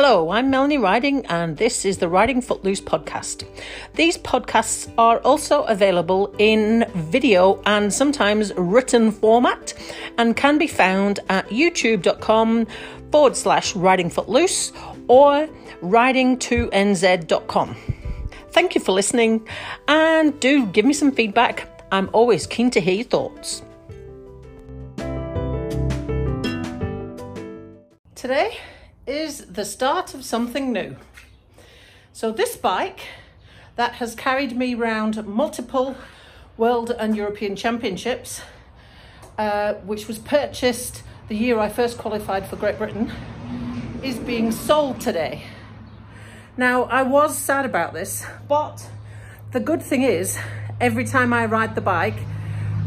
Hello, I'm Melanie Riding, and this is the Riding Footloose podcast. These podcasts are also available in video and sometimes written format and can be found at youtube.com forward slash riding footloose or riding2nz.com. Thank you for listening and do give me some feedback. I'm always keen to hear your thoughts. Today is the start of something new. So this bike that has carried me around multiple world and European championships, uh, which was purchased the year I first qualified for Great Britain, is being sold today. Now, I was sad about this, but the good thing is every time I ride the bike,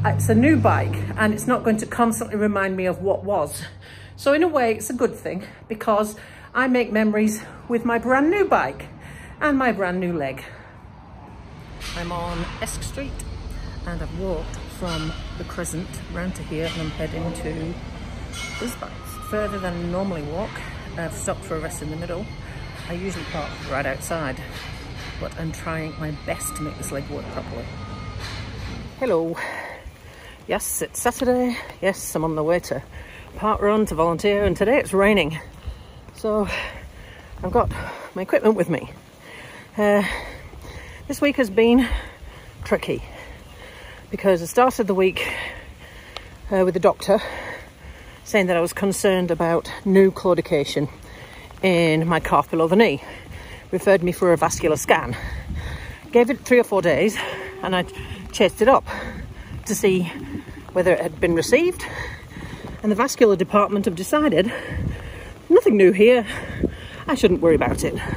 it's a new bike and it's not going to constantly remind me of what was. So in a way, it's a good thing because I make memories with my brand new bike and my brand new leg. I'm on Esk Street and I've walked from the Crescent round to here and I'm heading to Brisbane. Further than I normally walk. I've stopped for a rest in the middle. I usually park right outside, but I'm trying my best to make this leg work properly. Hello. Yes, it's Saturday. Yes, I'm on the way to park run to volunteer and today it's raining. So I've got my equipment with me. Uh, this week has been tricky because I started the week uh, with the doctor saying that I was concerned about new claudication in my calf below the knee. Referred me for a vascular scan. Gave it three or four days and I chased it up to see whether it had been received and the vascular department have decided nothing new here. I shouldn't worry about it.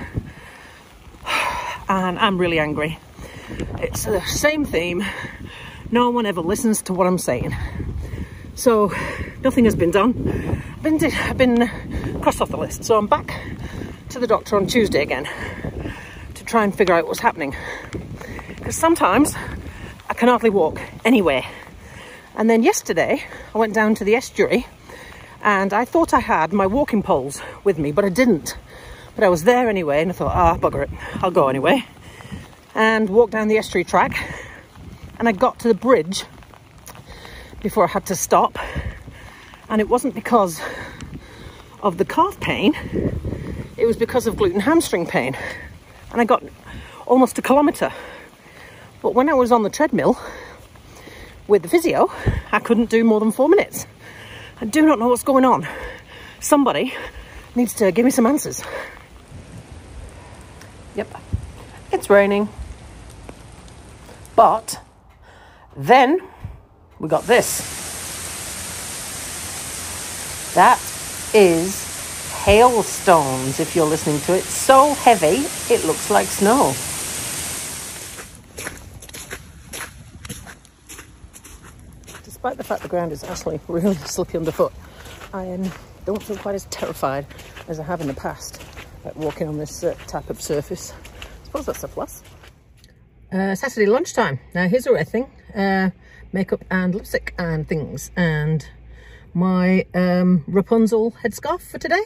And I'm really angry. It's the same theme. No one ever listens to what I'm saying. So nothing has been done. I've been, been crossed off the list. So I'm back to the doctor on Tuesday again to try and figure out what's happening. Because sometimes I can hardly walk anywhere. And then yesterday, I went down to the estuary and I thought I had my walking poles with me, but I didn't. But I was there anyway, and I thought, ah, bugger it, I'll go anyway. And walked down the estuary track, and I got to the bridge before I had to stop. And it wasn't because of the calf pain, it was because of glute and hamstring pain. And I got almost a kilometre. But when I was on the treadmill, with the physio, I couldn't do more than four minutes. I do not know what's going on. Somebody needs to give me some answers. Yep, it's raining. But then we got this. That is hailstones, if you're listening to it. So heavy, it looks like snow. Despite the fact the ground is actually really slippy underfoot, I um, don't feel quite as terrified as I have in the past at walking on this uh, type of surface. I suppose that's a plus. Uh, Saturday lunchtime. Now here's a red thing. Uh, makeup and lipstick and things. And my um, Rapunzel headscarf for today.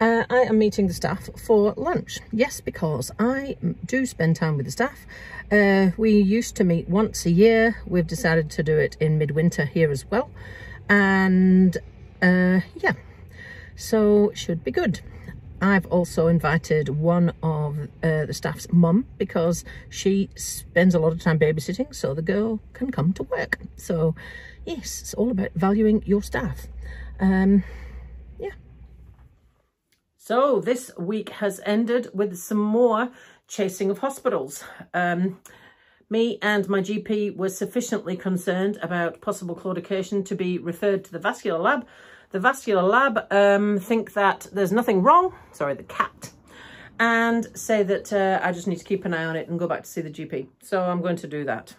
Uh, I am meeting the staff for lunch. Yes, because I do spend time with the staff. Uh, we used to meet once a year. We've decided to do it in midwinter here as well. And uh, yeah, so should be good. I've also invited one of uh, the staff's mum because she spends a lot of time babysitting so the girl can come to work. So yes, it's all about valuing your staff. Um, yeah. So this week has ended with some more chasing of hospitals. Um, me and my GP were sufficiently concerned about possible claudication to be referred to the vascular lab. The vascular lab um, think that there's nothing wrong, sorry, the cat, and say that uh, I just need to keep an eye on it and go back to see the GP. So I'm going to do that.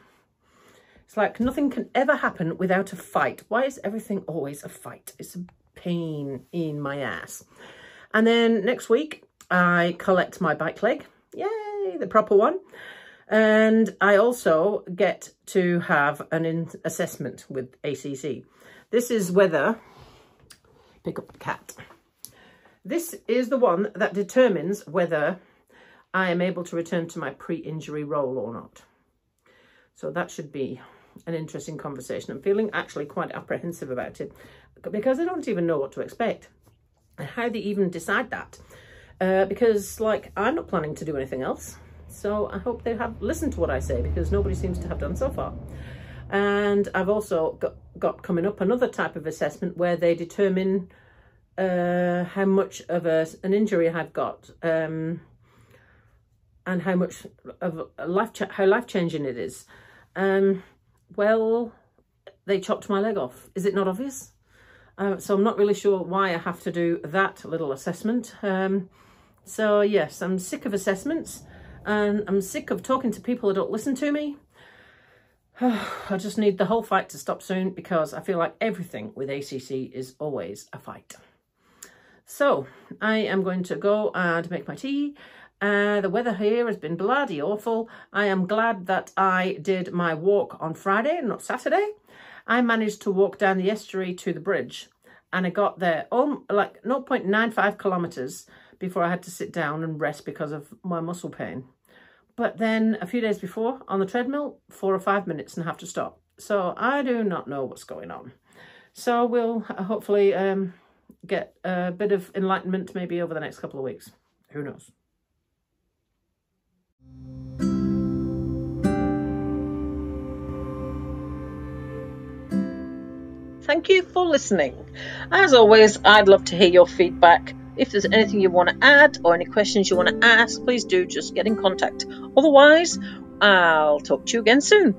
Like nothing can ever happen without a fight. Why is everything always a fight? It's a pain in my ass. And then next week, I collect my bike leg. Yay, the proper one. And I also get to have an assessment with ACC. This is whether, pick up the cat. This is the one that determines whether I am able to return to my pre-injury role or not. So that should be an interesting conversation. I'm feeling actually quite apprehensive about it because I don't even know what to expect. And how they even decide that. Uh, because like I'm not planning to do anything else. So I hope they have listened to what I say because nobody seems to have done so far. And I've also got, got coming up another type of assessment where they determine uh, how much of a, an injury I've got um, and how much of life how life changing it is. Um, well, they chopped my leg off. Is it not obvious? Uh, so I'm not really sure why I have to do that little assessment. Um, so yes, I'm sick of assessments and I'm sick of talking to people who don't listen to me. I just need the whole fight to stop soon because I feel like everything with ACC is always a fight. So I am going to go and make my tea. Uh, the weather here has been bloody awful. I am glad that I did my walk on Friday, not Saturday. I managed to walk down the estuary to the bridge and I got there um, like 0.95 kilometres before I had to sit down and rest because of my muscle pain. But then a few days before on the treadmill, four or five minutes and have to stop. So I do not know what's going on. So we'll uh, hopefully um, get a bit of enlightenment maybe over the next couple of weeks. Who knows? Thank you for listening. As always, I'd love to hear your feedback. If there's anything you want to add or any questions you want to ask, please do just get in contact. Otherwise, I'll talk to you again soon.